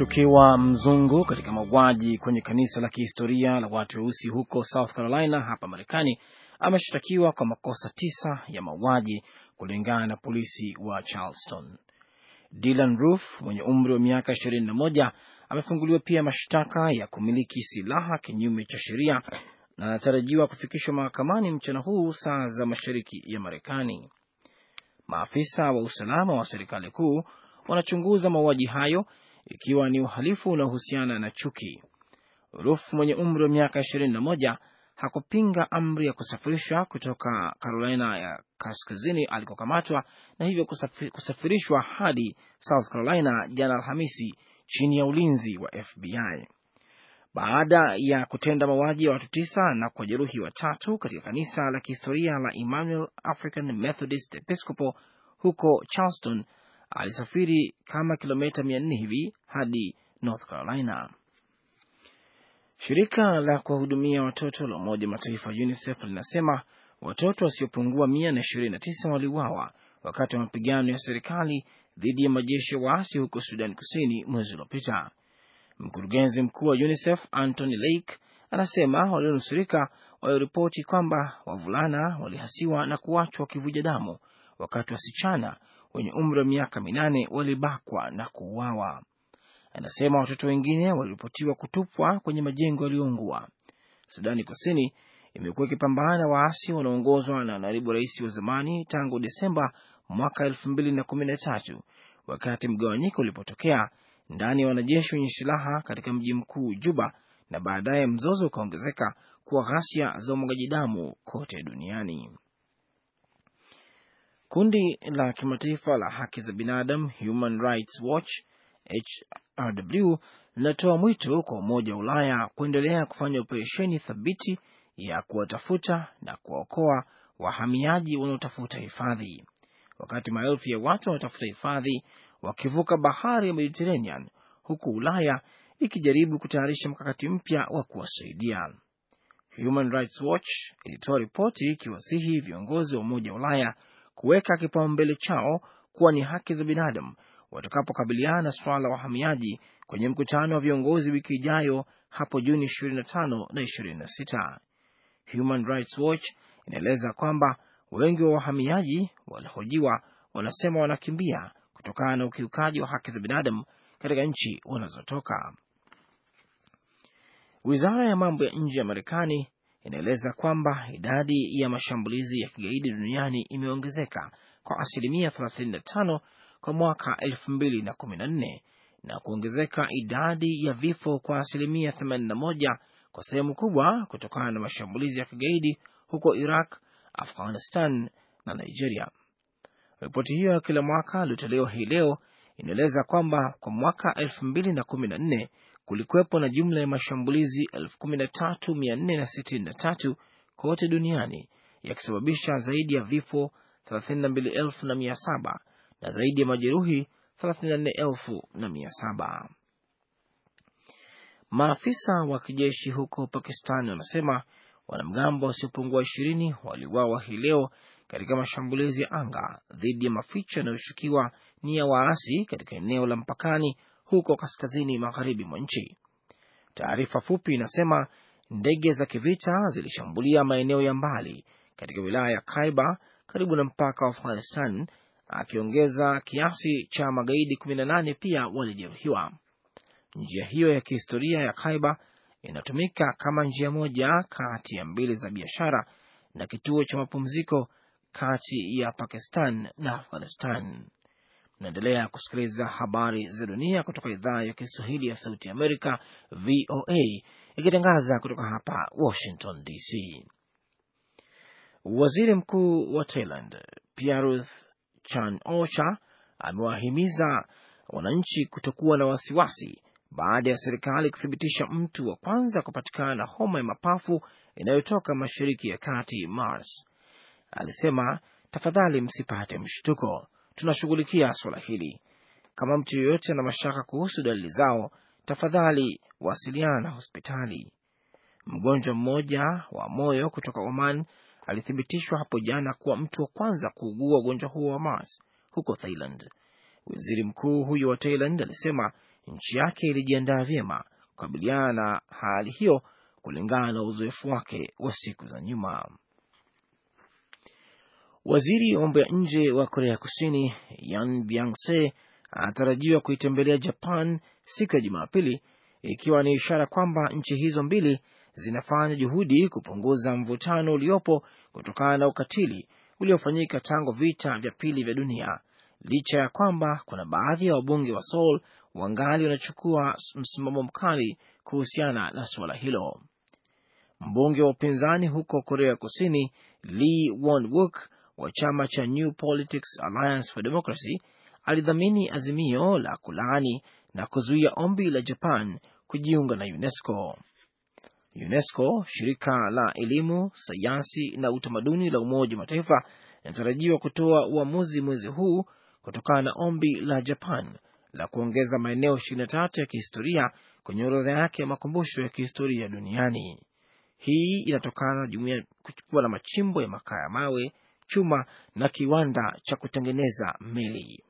Mshukiwa mzungu katika mauaji kwenye kanisa la kihistoria la watu weusi huko South Carolina hapa Marekani ameshtakiwa kwa makosa tisa ya mauaji kulingana na polisi wa Charleston. Dylan Roof mwenye umri wa miaka 21 amefunguliwa pia mashtaka ya kumiliki silaha kinyume cha sheria na anatarajiwa kufikishwa mahakamani mchana huu saa za mashariki ya Marekani. Maafisa wa usalama wa serikali kuu wanachunguza mauaji hayo ikiwa ni uhalifu unaohusiana na chuki. Ruf mwenye umri wa miaka 21 hakupinga amri ya kusafirishwa kutoka Carolina ya kaskazini alikokamatwa na hivyo kusafirishwa hadi South Carolina jana Alhamisi chini ya ulinzi wa FBI baada ya kutenda mauaji ya watu tisa na kujeruhi watatu katika kanisa la kihistoria la Emmanuel African Methodist Episcopal huko Charleston. Alisafiri kama kilomita mia nne hivi hadi North Carolina. Shirika la kuwahudumia watoto la Umoja Mataifa UNICEF linasema watoto wasiopungua mia na ishirini na tisa waliuawa wakati wa mapigano ya serikali dhidi ya majeshi ya waasi huko Sudan Kusini mwezi uliopita. Mkurugenzi mkuu wa UNICEF Anthony Lake anasema walionusurika waliripoti kwamba wavulana walihasiwa na kuachwa wakivuja damu wakati wasichana wenye umri wa miaka minane walibakwa na kuuawa. Anasema watoto wengine waliripotiwa kutupwa kwenye majengo yaliyoungua. Sudani Kusini imekuwa ikipambana na waasi wanaoongozwa na naibu rais wa zamani tangu Desemba mwaka elfu mbili na kumi na tatu wakati mgawanyiko ulipotokea ndani ya wanajeshi wenye silaha katika mji mkuu Juba, na baadaye mzozo ukaongezeka kuwa ghasia za umwagaji damu kote duniani. Kundi la kimataifa la haki za binadamu Human Rights Watch HRW linatoa mwito kwa Umoja wa Ulaya kuendelea kufanya operesheni thabiti ya kuwatafuta na kuwaokoa wahamiaji wanaotafuta hifadhi, wakati maelfu ya watu wanaotafuta hifadhi wakivuka bahari ya Mediterranean, huku Ulaya ikijaribu kutayarisha mkakati mpya wa kuwasaidia. Human Rights Watch ilitoa ripoti ikiwasihi viongozi wa Umoja wa Ulaya kuweka kipaumbele chao kuwa ni haki za binadamu watakapokabiliana na suala la wahamiaji kwenye mkutano wa viongozi wiki ijayo hapo Juni 25 na 26. Human Rights Watch inaeleza kwamba wengi wa wahamiaji walihojiwa wanasema wanakimbia kutokana na ukiukaji wa haki za binadamu katika nchi wanazotoka. Wizara ya mambo ya nje ya Marekani inaeleza kwamba idadi ya mashambulizi ya kigaidi duniani imeongezeka kwa asilimia 35 kwa mwaka 2014 na kuongezeka idadi ya vifo kwa asilimia 81 kwa sehemu kubwa kutokana na mashambulizi ya kigaidi huko Iraq, Afghanistan na Nigeria. Ripoti hiyo ya kila mwaka iliyotolewa hii leo inaeleza kwamba kwa mwaka 2014 kulikuwepo na jumla ya mashambulizi 13463 kote duniani yakisababisha zaidi ya vifo 32700 na zaidi ya majeruhi 34700. Maafisa wa kijeshi huko Pakistan wanasema wanamgambo wasiopungua ishirini waliuawa hii leo katika mashambulizi ya anga dhidi ya maficho yanayoshukiwa ni ya waasi katika eneo la mpakani huko kaskazini magharibi mwa nchi. Taarifa fupi inasema ndege za kivita zilishambulia maeneo ya mbali katika wilaya ya Kaiba karibu na mpaka wa Afghanistan, akiongeza kiasi cha magaidi 18 pia walijeruhiwa. Njia hiyo ya kihistoria ya Kaiba inatumika kama njia moja kati ya mbili za biashara na kituo cha mapumziko kati ya Pakistan na Afghanistan. Mnaendelea kusikiliza habari za dunia kutoka idhaa ya Kiswahili ya Sauti Amerika, VOA, ikitangaza kutoka hapa Washington DC. Waziri Mkuu wa Thailand Prayuth Chan-ocha amewahimiza wananchi kutokuwa na wasiwasi baada ya serikali kuthibitisha mtu wa kwanza kupatikana na homa ya mapafu inayotoka Mashariki ya Kati, Mars. Alisema, tafadhali msipate mshtuko, tunashughulikia suala hili. Kama mtu yeyote ana mashaka kuhusu dalili zao, tafadhali wasiliana na hospitali. Mgonjwa mmoja wa moyo kutoka Oman alithibitishwa hapo jana kuwa mtu wa kwanza kuugua ugonjwa huo wa Mars huko Thailand. Waziri mkuu huyo wa Thailand alisema nchi yake ilijiandaa vyema kukabiliana na hali hiyo kulingana na uzoefu wake wa siku za nyuma. Waziri wa mambo ya nje wa Korea Kusini Yan Byung-se anatarajiwa kuitembelea Japan siku ya Jumapili, ikiwa ni ishara kwamba nchi hizo mbili zinafanya juhudi kupunguza mvutano uliopo kutokana na ukatili uliofanyika tangu vita vya pili vya dunia, licha ya kwamba kuna baadhi ya wabunge wa Seoul wangali wanachukua msimamo mkali kuhusiana na suala hilo. Mbunge wa upinzani huko Korea Kusini Lee Won-wook wa chama cha New Politics Alliance for Democracy alidhamini azimio la kulaani na kuzuia ombi la Japan kujiunga na UNESCO. UNESCO, shirika la elimu, sayansi na utamaduni la Umoja wa Mataifa, inatarajiwa kutoa uamuzi mwezi huu kutokana na ombi la Japan la kuongeza maeneo 23 ya kihistoria kwenye orodha yake ya makumbusho ya kihistoria duniani. Hii inatokana na jumuiya kuchukua na machimbo ya makaa ya mawe, chuma na kiwanda cha kutengeneza meli.